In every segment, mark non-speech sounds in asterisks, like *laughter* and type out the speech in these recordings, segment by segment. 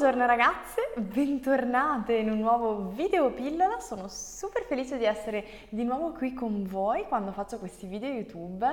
Buongiorno ragazze, bentornate in un nuovo video pillola. Sono super felice di essere di nuovo qui con voi quando faccio questi video YouTube.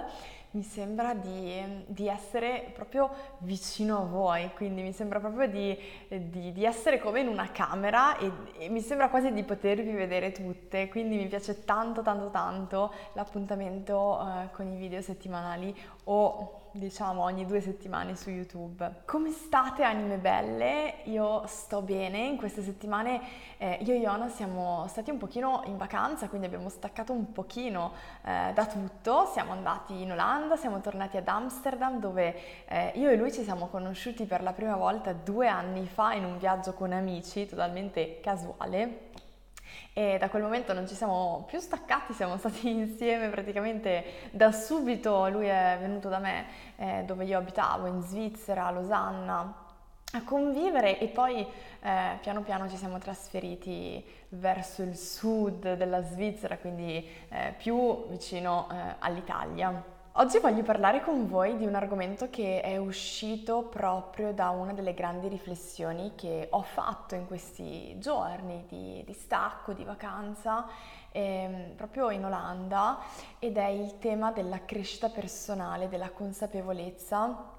Mi sembra di, di essere proprio vicino a voi, quindi mi sembra proprio di, di, di essere come in una camera e, e, mi sembra quasi di potervi vedere tutte, quindi mi piace tanto tanto tanto l'appuntamento eh, con i video settimanali o diciamo ogni due settimane su YouTube. Come state anime belle? Io sto bene, in queste settimane eh, io e Iona siamo stati un pochino in vacanza, quindi abbiamo staccato un pochino eh, da tutto, siamo andati in Olanda, siamo tornati ad Amsterdam dove eh, io e lui ci siamo conosciuti per la prima volta due anni fa in un viaggio con amici totalmente casuale. E da quel momento non ci siamo più staccati, siamo stati *laughs* insieme praticamente da subito, lui è venuto da me eh, dove io abitavo, in Svizzera, a Losanna, a convivere e poi eh, piano piano ci siamo trasferiti verso il sud della Svizzera, quindi eh, più vicino eh, all'Italia. Oggi voglio parlare con voi di un argomento che è uscito proprio da una delle grandi riflessioni che ho fatto in questi giorni di, di stacco, di vacanza, ehm, proprio in Olanda, ed è il tema della crescita personale, della consapevolezza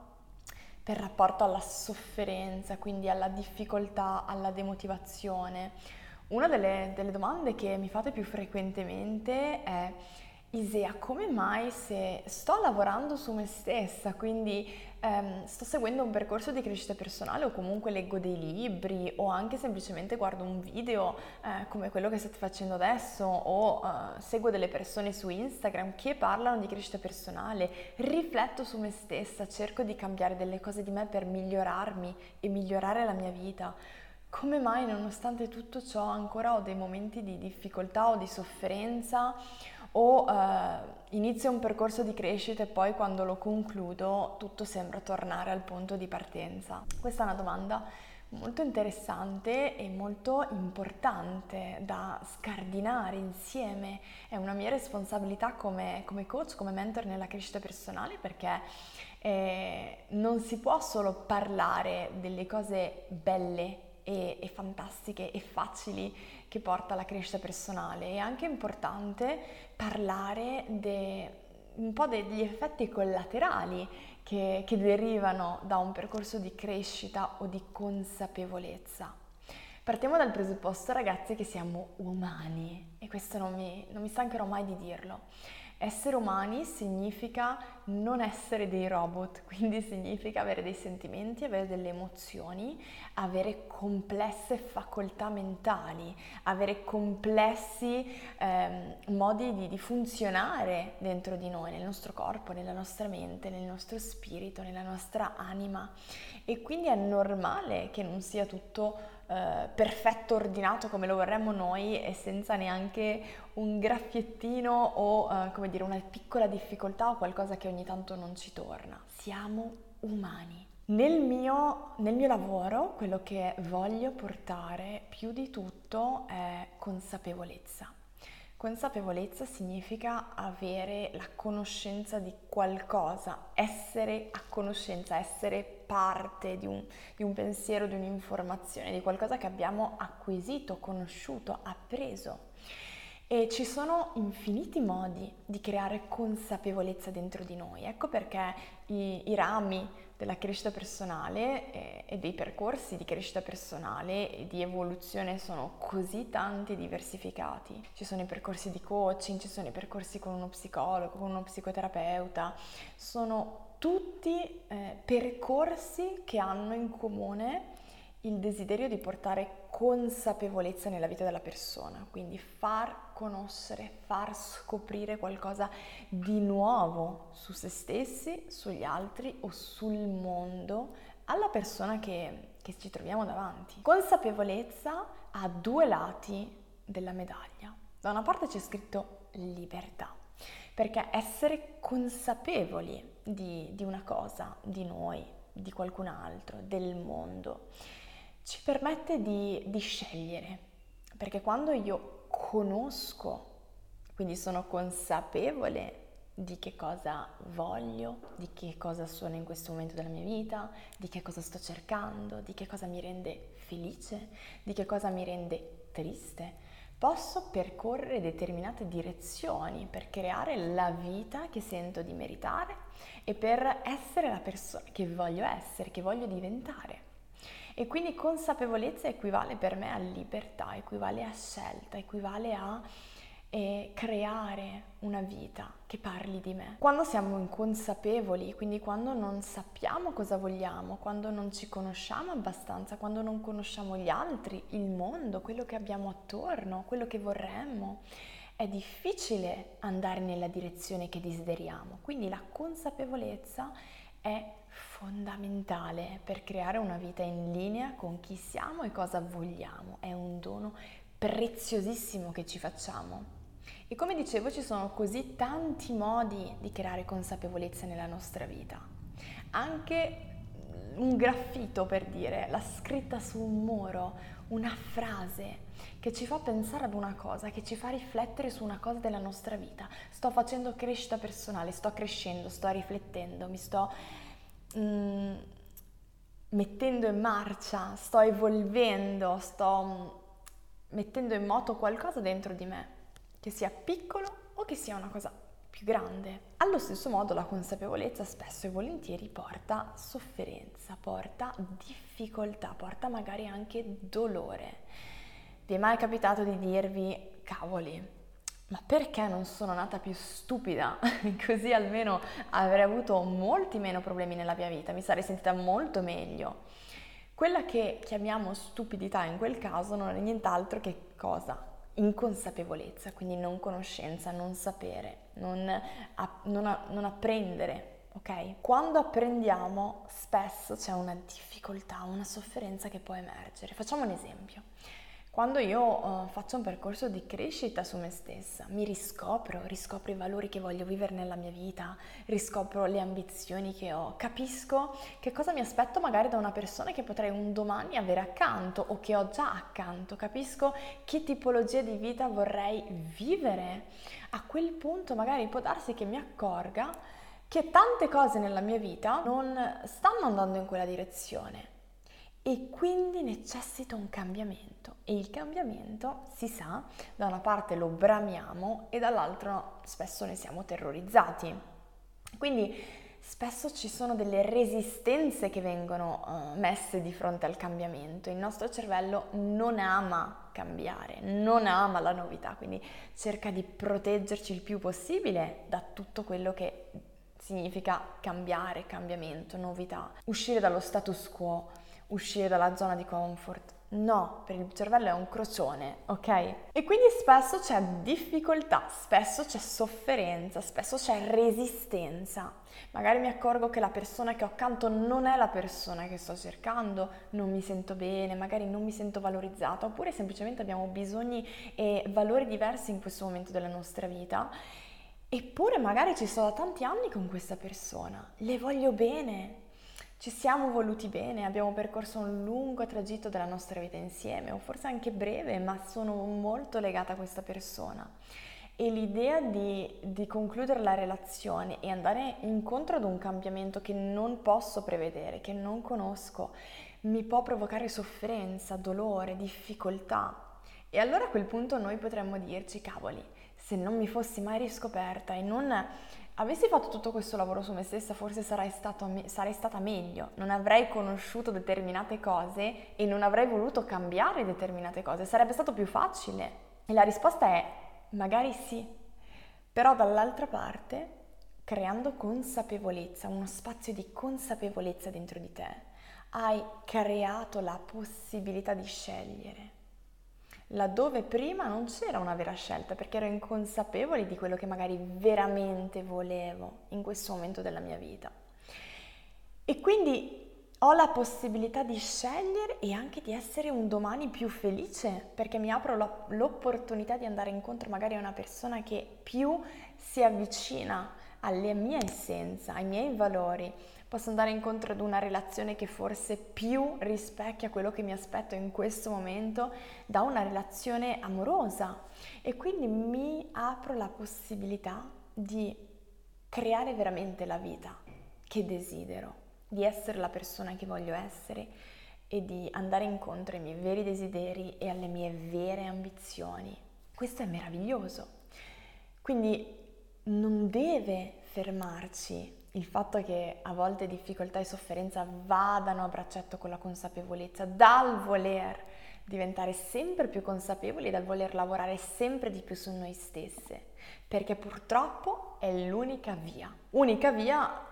per rapporto alla sofferenza, quindi alla difficoltà, alla demotivazione. Una delle, delle domande che mi fate più frequentemente è Isea, come mai se sto lavorando su me stessa, quindi ehm, sto seguendo un percorso di crescita personale o comunque leggo dei libri o anche semplicemente guardo un video eh, come quello che state facendo adesso o eh, seguo delle persone su Instagram che parlano di crescita personale, rifletto su me stessa, cerco di cambiare delle cose di me per migliorarmi e migliorare la mia vita. Come mai nonostante tutto ciò ancora ho dei momenti di difficoltà o di sofferenza? O eh, inizio un percorso di crescita e poi quando lo concludo tutto sembra tornare al punto di partenza? Questa è una domanda molto interessante e molto importante da scardinare insieme. È una mia responsabilità come, come coach, come mentor nella crescita personale perché eh, non si può solo parlare delle cose belle e, e fantastiche e facili che porta alla crescita personale. È anche importante parlare de, un po' degli effetti collaterali che, che derivano da un percorso di crescita o di consapevolezza. Partiamo dal presupposto, ragazzi, che siamo umani e questo non mi, non mi stancherò mai di dirlo. Essere umani significa non essere dei robot, *laughs* quindi significa avere dei sentimenti, avere delle emozioni, avere complesse facoltà mentali, avere complessi ehm, modi di, di funzionare dentro di noi, nel nostro corpo, nella nostra mente, nel nostro spirito, nella nostra anima. E quindi è normale che non sia tutto eh, perfetto, ordinato come lo vorremmo noi e senza neanche un graffiettino o eh, come dire una piccola difficoltà o qualcosa che ogni tanto non ci torna. Siamo umani. Nel mio, nel mio lavoro quello che voglio portare più di tutto è consapevolezza. Consapevolezza significa avere la conoscenza di qualcosa, essere a conoscenza, essere parte di un, di un, pensiero, di un'informazione, di qualcosa che abbiamo acquisito, conosciuto, appreso. E ci sono infiniti modi di creare consapevolezza dentro di noi. Ecco perché i, i rami della crescita personale e, e dei percorsi di crescita personale e di evoluzione sono così tanti e diversificati. Ci sono i percorsi di coaching, ci sono i percorsi con uno psicologo, con uno psicoterapeuta, sono tutti eh, percorsi che hanno in comune il desiderio di portare consapevolezza nella vita della persona, quindi far conoscere, far scoprire qualcosa di nuovo su se stessi, sugli altri o sul mondo alla persona che, che ci troviamo davanti. Consapevolezza ha due lati della medaglia. Da una parte c'è scritto libertà, perché essere consapevoli di, di una cosa, di noi, di qualcun altro, del mondo, ci permette di, di scegliere, perché quando io conosco, quindi sono consapevole di che cosa voglio, di che cosa sono in questo momento della mia vita, di che cosa sto cercando, di che cosa mi rende felice, di che cosa mi rende triste. Posso percorrere determinate direzioni per creare la vita che sento di meritare e per essere la persona che voglio essere, che voglio diventare. E quindi consapevolezza equivale per me a libertà, equivale a scelta, equivale a e creare una vita che parli di me. Quando siamo inconsapevoli, quindi quando non sappiamo cosa vogliamo, quando non ci conosciamo abbastanza, quando non conosciamo gli altri, il mondo, quello che abbiamo attorno, quello che vorremmo, è difficile andare nella direzione che desideriamo. Quindi la consapevolezza è fondamentale per creare una vita in linea con chi siamo e cosa vogliamo. È un dono preziosissimo che ci facciamo. E come dicevo ci sono così tanti modi di creare consapevolezza nella nostra vita. Anche un graffito per dire, la scritta su un muro, una frase che ci fa pensare ad una cosa, che ci fa riflettere su una cosa della nostra vita. Sto facendo crescita personale, sto crescendo, sto riflettendo, mi sto mm, mettendo in marcia, sto evolvendo, sto mm, mettendo in moto qualcosa dentro di me che sia piccolo o che sia una cosa più grande. Allo stesso modo la consapevolezza spesso e volentieri porta sofferenza, porta difficoltà, porta magari anche dolore. Vi è mai capitato di dirvi, cavoli, ma perché non sono nata più stupida? *laughs* Così almeno avrei avuto molti meno problemi nella mia vita, mi sarei sentita molto meglio. Quella che chiamiamo stupidità in quel caso non è nient'altro che cosa? inconsapevolezza, quindi non conoscenza, non sapere, non, a, non, a, non apprendere, ok? Quando apprendiamo spesso c'è una difficoltà, una sofferenza che può emergere. Facciamo un esempio. Quando io uh, faccio un percorso di crescita su me stessa, mi riscopro, riscopro i valori che voglio vivere nella mia vita, riscopro le ambizioni che ho, capisco che cosa mi aspetto magari da una persona che potrei un domani avere accanto o che ho già accanto, capisco che tipologia di vita vorrei vivere. A quel punto magari può darsi che mi accorga che tante cose nella mia vita non stanno andando in quella direzione e quindi necessita un cambiamento e il cambiamento si sa, da una parte lo bramiamo e dall'altra spesso ne siamo terrorizzati. Quindi spesso ci sono delle resistenze che vengono uh, messe di fronte al cambiamento. Il nostro cervello non ama cambiare, non ama la novità, quindi cerca di proteggerci il più possibile da tutto quello che significa cambiare, cambiamento, novità, uscire dallo status quo uscire dalla zona di comfort. No, per il cervello è un crocione, ok? E quindi spesso c'è difficoltà, spesso c'è sofferenza, spesso c'è resistenza. Magari mi accorgo che la persona che ho accanto non è la persona che sto cercando, non mi sento bene, magari non mi sento valorizzata, oppure semplicemente abbiamo bisogni e valori diversi in questo momento della nostra vita. Eppure magari ci sto da tanti anni con questa persona, le voglio bene, ci siamo voluti bene, abbiamo percorso un lungo tragitto della nostra vita insieme, o forse anche breve, ma sono molto legata a questa persona. E l'idea di, di, concludere la relazione e andare incontro ad un cambiamento che non posso prevedere, che non conosco, mi può provocare sofferenza, dolore, difficoltà. E allora a quel punto noi potremmo dirci, cavoli, se non mi fossi mai riscoperta e non avessi fatto tutto questo lavoro su me stessa, forse sarei, stato, sarei, stata meglio, non avrei conosciuto determinate cose e non avrei voluto cambiare determinate cose, sarebbe stato più facile. E la risposta è magari sì, però dall'altra parte, creando consapevolezza, uno spazio di consapevolezza dentro di te, hai creato la possibilità di scegliere laddove prima non c'era una vera scelta perché ero inconsapevole di quello che magari veramente volevo in questo momento della mia vita. E quindi ho la possibilità di scegliere e anche di essere un domani più felice perché mi apro l'opportunità di andare incontro magari a una persona che più si avvicina alla mia essenza, ai miei valori, posso andare incontro ad una relazione che forse più rispecchia quello che mi aspetto in questo momento da una relazione amorosa e quindi mi apro la possibilità di creare veramente la vita che desidero, di essere la persona che voglio essere e di andare incontro ai miei veri desideri e alle mie vere ambizioni. Questo è meraviglioso. Quindi non deve fermarci il fatto che a volte difficoltà e sofferenza vadano a braccetto con la consapevolezza, dal voler diventare sempre più consapevoli, dal voler lavorare sempre di più su noi stesse, perché purtroppo è l'unica via, unica via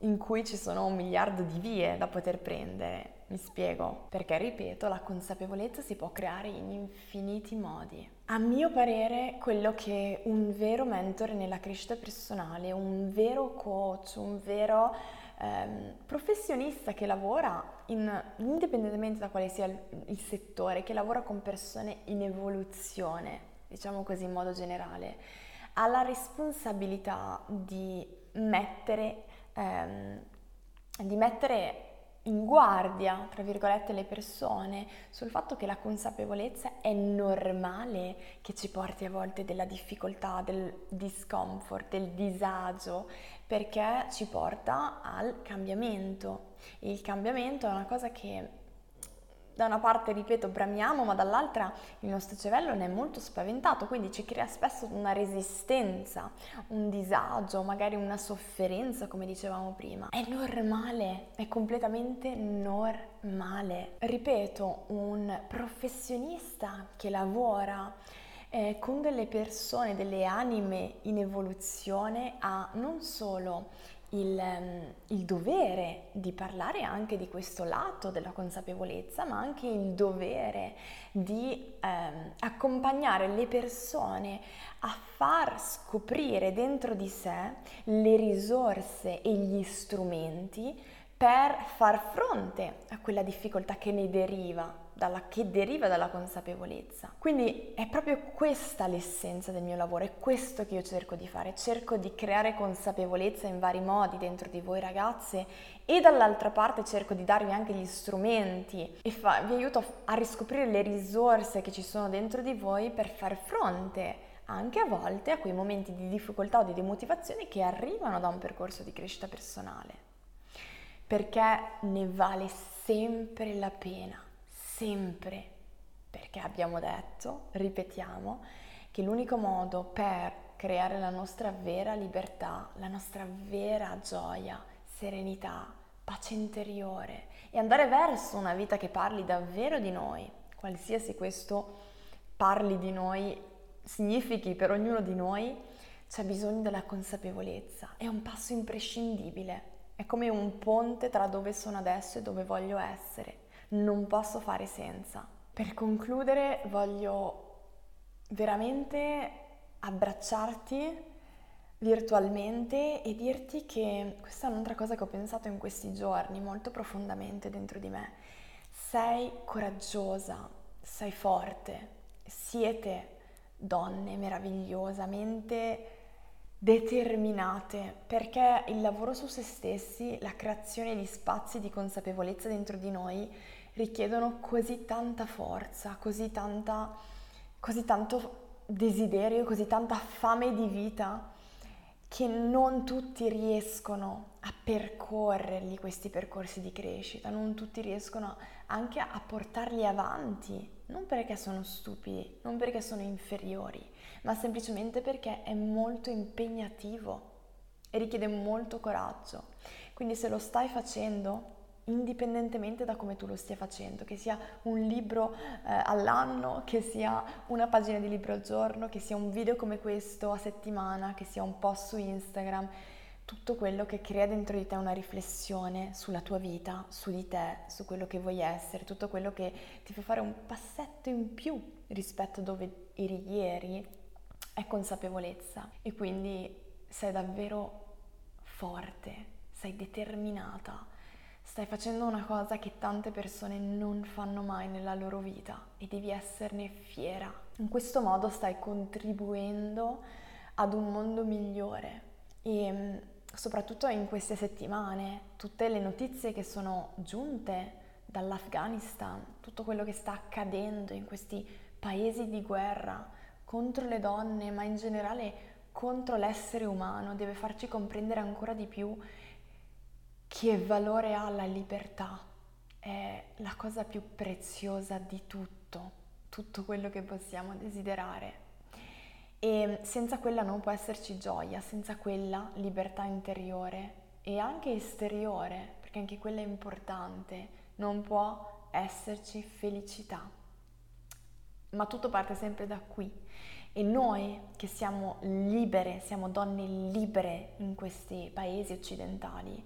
in cui ci sono un miliardo di vie da poter prendere. Mi spiego, perché ripeto, la consapevolezza si può creare in infiniti modi. A mio parere, quello che un vero mentore nella crescita personale, un vero coach, un vero ehm, professionista che lavora in, indipendentemente da quale sia il, il settore, che lavora con persone in evoluzione, diciamo così in modo generale, ha la responsabilità di mettere, ehm, di mettere in guardia, tra virgolette, le persone sul fatto che la consapevolezza è normale che ci porti a volte della difficoltà, del discomfort, del disagio, perché ci porta al cambiamento. Il cambiamento è una cosa che da una parte, ripeto, bramiamo, ma dall'altra il nostro cervello ne è molto spaventato, quindi ci crea spesso una resistenza, un disagio, magari una sofferenza, come dicevamo prima. È normale, è completamente normale. Ripeto, un professionista che lavora eh, con delle persone, delle anime in evoluzione ha non solo il, ehm, il, dovere di parlare anche di questo lato della consapevolezza, ma anche il dovere di ehm, accompagnare le persone a far scoprire dentro di sé le risorse e gli strumenti per far fronte a quella difficoltà che ne deriva dalla, che deriva dalla consapevolezza. Quindi è proprio questa l'essenza del mio lavoro, è questo che io cerco di fare, cerco di creare consapevolezza in vari modi dentro di voi ragazze e dall'altra parte cerco di darvi anche gli strumenti e fa, vi aiuto a riscoprire le risorse che ci sono dentro di voi per far fronte anche a volte a quei momenti di difficoltà o di demotivazione che arrivano da un percorso di crescita personale. Perché ne vale sempre la pena sempre, perché abbiamo detto, ripetiamo, che l'unico modo per creare la nostra vera libertà, la nostra vera gioia, serenità, pace interiore e andare verso una vita che parli davvero di noi, qualsiasi questo parli di noi significhi per ognuno di noi, c'è bisogno della consapevolezza, è un passo imprescindibile, è come un ponte tra dove sono adesso e dove voglio essere non posso fare senza. Per concludere voglio veramente abbracciarti virtualmente e dirti che questa è un'altra cosa che ho pensato in questi giorni molto profondamente dentro di me. Sei coraggiosa, sei forte, siete donne meravigliosamente determinate perché il lavoro su se stessi, la creazione di spazi di consapevolezza dentro di noi richiedono così tanta forza, così, tanta, così tanto desiderio, così tanta fame di vita che non tutti riescono a percorrerli questi percorsi di crescita, non tutti riescono anche a portarli avanti, non perché sono stupidi, non perché sono inferiori, ma semplicemente perché è molto impegnativo e richiede molto coraggio. Quindi se lo stai facendo, indipendentemente da come tu lo stia facendo, che sia un libro eh, all'anno, che sia una pagina di libro al giorno, che sia un video come questo a settimana, che sia un post su Instagram, tutto quello che crea dentro di te una riflessione sulla tua vita, su di te, su quello che vuoi essere, tutto quello che ti fa fare un passetto in più rispetto a dove eri ieri, è consapevolezza. E quindi sei davvero forte, sei determinata Stai facendo una cosa che tante persone non fanno mai nella loro vita e devi esserne fiera. In questo modo stai contribuendo ad un mondo migliore e mm, soprattutto in queste settimane tutte le notizie che sono giunte dall'Afghanistan, tutto quello che sta accadendo in questi paesi di guerra contro le donne, ma in generale contro l'essere umano, deve farci comprendere ancora di più che valore ha la libertà. È la cosa più preziosa di tutto, tutto quello che possiamo desiderare. E senza quella non può esserci gioia, senza quella libertà interiore e anche esteriore, perché anche quella è importante, non può esserci felicità. Ma tutto parte sempre da qui. E noi che siamo libere, siamo donne libere in questi paesi occidentali,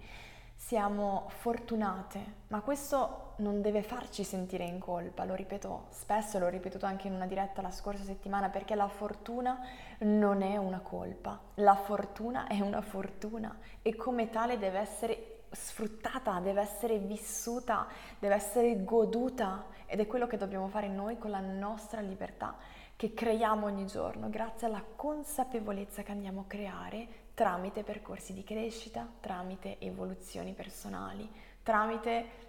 siamo fortunate, ma questo non deve farci sentire in colpa, lo ripeto spesso, l'ho ripetuto anche in una diretta la scorsa settimana, perché la fortuna non è una colpa, la fortuna è una fortuna e come tale deve essere sfruttata, deve essere vissuta, deve essere goduta ed è quello che dobbiamo fare noi con la nostra libertà che creiamo ogni giorno grazie alla consapevolezza che andiamo a creare tramite percorsi di crescita, tramite evoluzioni personali, tramite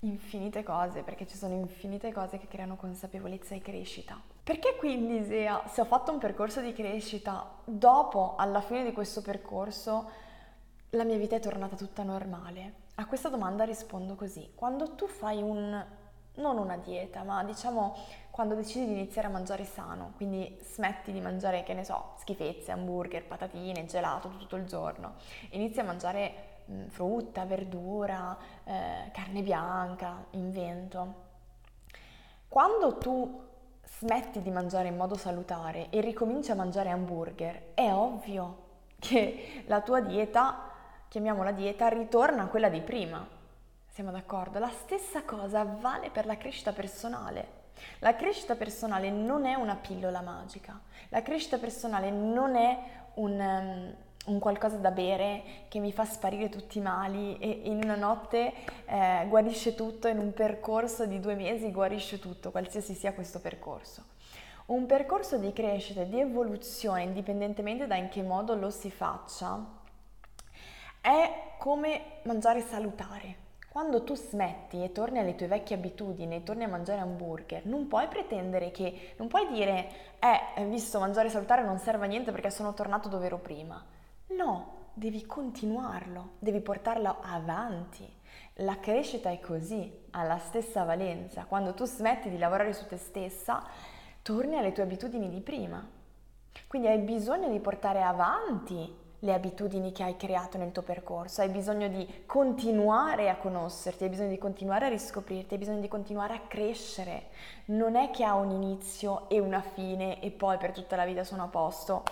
infinite cose, perché ci sono infinite cose che creano consapevolezza e crescita. Perché quindi Sea, se ho fatto un percorso di crescita, dopo, alla fine di questo percorso, la mia vita è tornata tutta normale? A questa domanda rispondo così. Quando tu fai un, non una dieta, ma diciamo quando decidi di iniziare a mangiare sano, quindi smetti di mangiare, che ne so, schifezze, hamburger, patatine, gelato tutto il giorno, inizi a mangiare mh, frutta, verdura, eh, carne bianca, invento. Quando tu smetti di mangiare in modo salutare e ricominci a mangiare hamburger, è ovvio che la tua dieta, chiamiamola dieta, ritorna a quella di prima. Siamo d'accordo? La stessa cosa vale per la crescita personale. La crescita personale non è una pillola magica, la crescita personale non è un, um, un qualcosa da bere che mi fa sparire tutti i mali e in una notte eh, guarisce tutto, in un percorso di due mesi guarisce tutto, qualsiasi sia questo percorso. Un percorso di crescita e di evoluzione, indipendentemente da in che modo lo si faccia, è come mangiare salutare. Quando tu smetti e torni alle tue vecchie abitudini e torni a mangiare hamburger, non puoi pretendere che, non puoi dire, eh, visto mangiare salutare non serve a niente perché sono tornato dove ero prima. No, devi continuarlo, devi portarlo avanti. La crescita è così, ha la stessa valenza. Quando tu smetti di lavorare su te stessa, torni alle tue abitudini di prima. Quindi hai bisogno di portare avanti le abitudini che hai creato nel tuo percorso, hai bisogno di continuare a conoscerti, hai bisogno di continuare a riscoprirti, hai bisogno di continuare a crescere. Non è che ha un inizio e una fine e poi per tutta la vita sono a posto,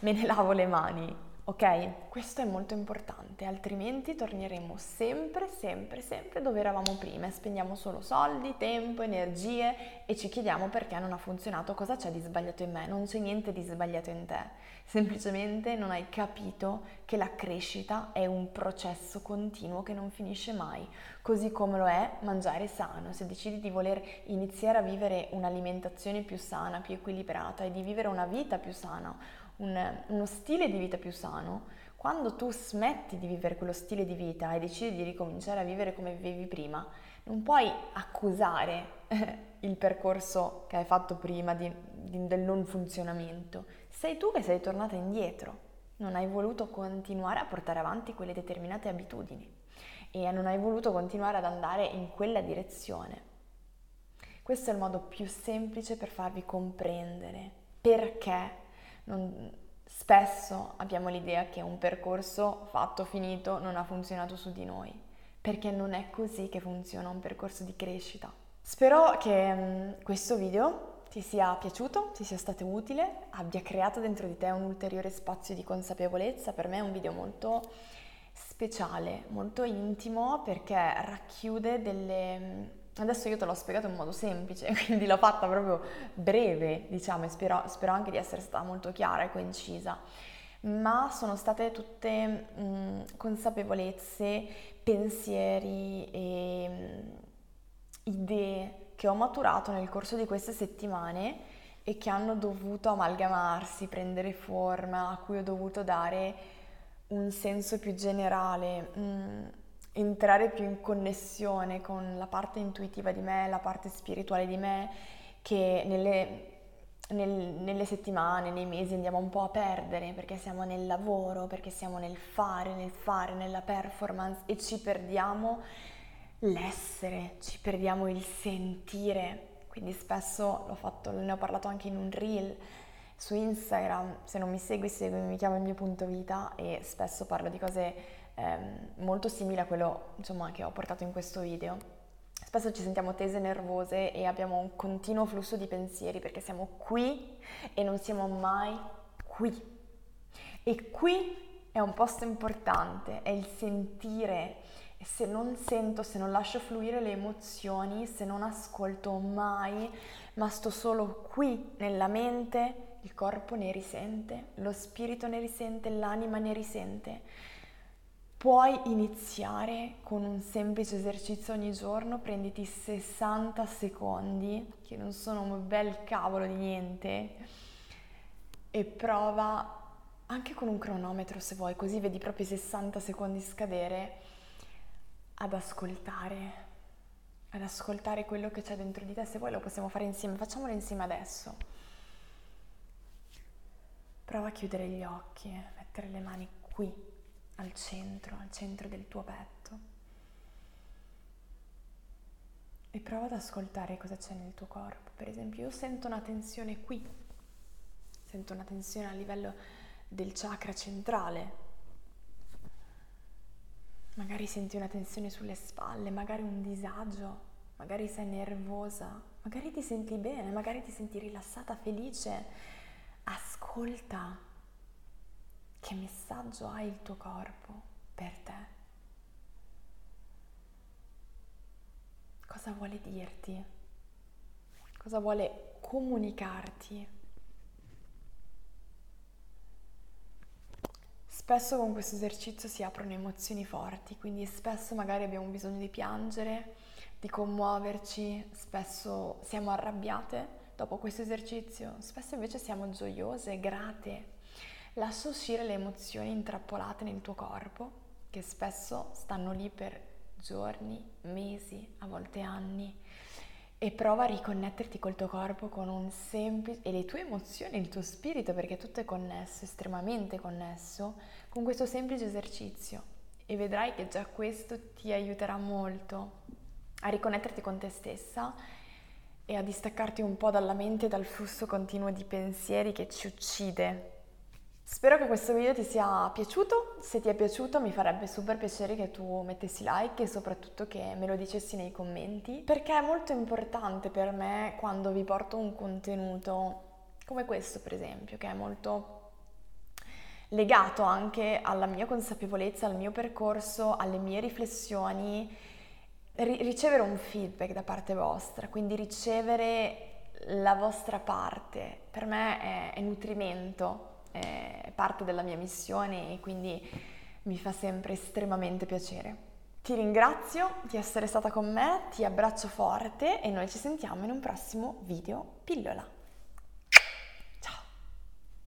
me ne lavo le mani. Ok? Questo è molto importante, altrimenti torneremo sempre, sempre, sempre dove eravamo prima e spendiamo solo soldi, tempo, energie e ci chiediamo perché non ha funzionato, cosa c'è di sbagliato in me. Non c'è niente di sbagliato in te, semplicemente non hai capito che la crescita è un processo continuo che non finisce mai, così come lo è mangiare sano. Se decidi di voler iniziare a vivere un'alimentazione più sana, più equilibrata e di vivere una vita più sana, un, uno stile di vita più sano, quando tu smetti di vivere quello stile di vita e decidi di ricominciare a vivere come vivevi prima, non puoi accusare *laughs* il percorso che hai fatto prima di, di, del non funzionamento. Sei tu che sei tornata indietro, non hai voluto continuare a portare avanti quelle determinate abitudini e non hai voluto continuare ad andare in quella direzione. Questo è il modo più semplice per farvi comprendere perché non, spesso abbiamo l'idea che un percorso fatto, finito, non ha funzionato su di noi, perché non è così che funziona un percorso di crescita. Spero che um, questo video ti sia piaciuto, ti sia stato utile, abbia creato dentro di te un ulteriore spazio di consapevolezza. Per me è un video molto speciale, molto intimo perché racchiude delle Adesso io te l'ho spiegato in modo semplice, *laughs* quindi l'ho fatta proprio breve, diciamo, e spero, spero anche di essere stata molto chiara e concisa. Ma sono state tutte mh, consapevolezze, pensieri e mh, idee che ho maturato nel corso di queste settimane e che hanno dovuto amalgamarsi, prendere forma, a cui ho dovuto dare un senso più generale. Mh, entrare più in connessione con la parte intuitiva di me, la parte spirituale di me, che nelle, nel, nelle settimane, nei mesi andiamo un po' a perdere perché siamo nel lavoro, perché siamo nel fare, nel fare, nella performance e ci perdiamo l'essere, ci perdiamo il sentire. Quindi spesso l'ho fatto, ne ho parlato anche in un reel su Instagram, se non mi segui, segui, mi chiamo il mio punto vita e spesso parlo di cose ehm, molto simili a quello insomma, che ho portato in questo video. Spesso ci sentiamo tese, nervose e abbiamo un continuo flusso di pensieri perché siamo qui e non siamo mai qui. E qui è un posto importante, è il sentire. E se non sento, se non lascio fluire le emozioni, se non ascolto mai, ma sto solo qui nella mente, il corpo ne risente, lo spirito ne risente, l'anima ne risente. Puoi iniziare con un semplice esercizio ogni giorno, prenditi 60 secondi, che non sono un bel cavolo di niente, e prova anche con un cronometro se vuoi, così vedi proprio i 60 secondi scadere, ad ascoltare, ad ascoltare quello che c'è dentro di te. Se vuoi lo possiamo fare insieme, facciamolo insieme adesso. Prova a chiudere gli occhi, mettere le mani qui al centro, al centro del tuo petto. E prova ad ascoltare cosa c'è nel tuo corpo. Per esempio, io sento una tensione qui, sento una tensione a livello del chakra centrale. Magari senti una tensione sulle spalle, magari un disagio, magari sei nervosa, magari ti senti bene, magari ti senti rilassata, felice. Ascolta che messaggio ha il tuo corpo per te? Cosa vuole dirti? Cosa vuole comunicarti? Spesso con questo esercizio si aprono emozioni forti, quindi spesso magari abbiamo bisogno di piangere, di commuoverci, spesso siamo arrabbiate dopo questo esercizio, spesso invece siamo gioiose, grate, Lascia uscire le emozioni intrappolate nel tuo corpo, che spesso stanno lì per giorni, mesi, a volte anni, e prova a riconnetterti col tuo corpo con un semplice e le tue emozioni, il tuo spirito, perché tutto è connesso, estremamente connesso, con questo semplice esercizio. E vedrai che già questo ti aiuterà molto a riconnetterti con te stessa e a distaccarti un po' dalla mente e dal flusso continuo di pensieri che ci uccide Spero che questo video ti sia piaciuto, se ti è piaciuto mi farebbe super piacere che tu mettessi like e soprattutto che me lo dicessi nei commenti perché è molto importante per me quando vi porto un contenuto come questo per esempio che è molto legato anche alla mia consapevolezza, al mio percorso, alle mie riflessioni, ri- ricevere un feedback da parte vostra, quindi ricevere la vostra parte per me è, è nutrimento è parte della mia missione e quindi mi fa sempre estremamente piacere. Ti ringrazio di essere stata con me, ti abbraccio forte e noi ci sentiamo in un prossimo video pillola.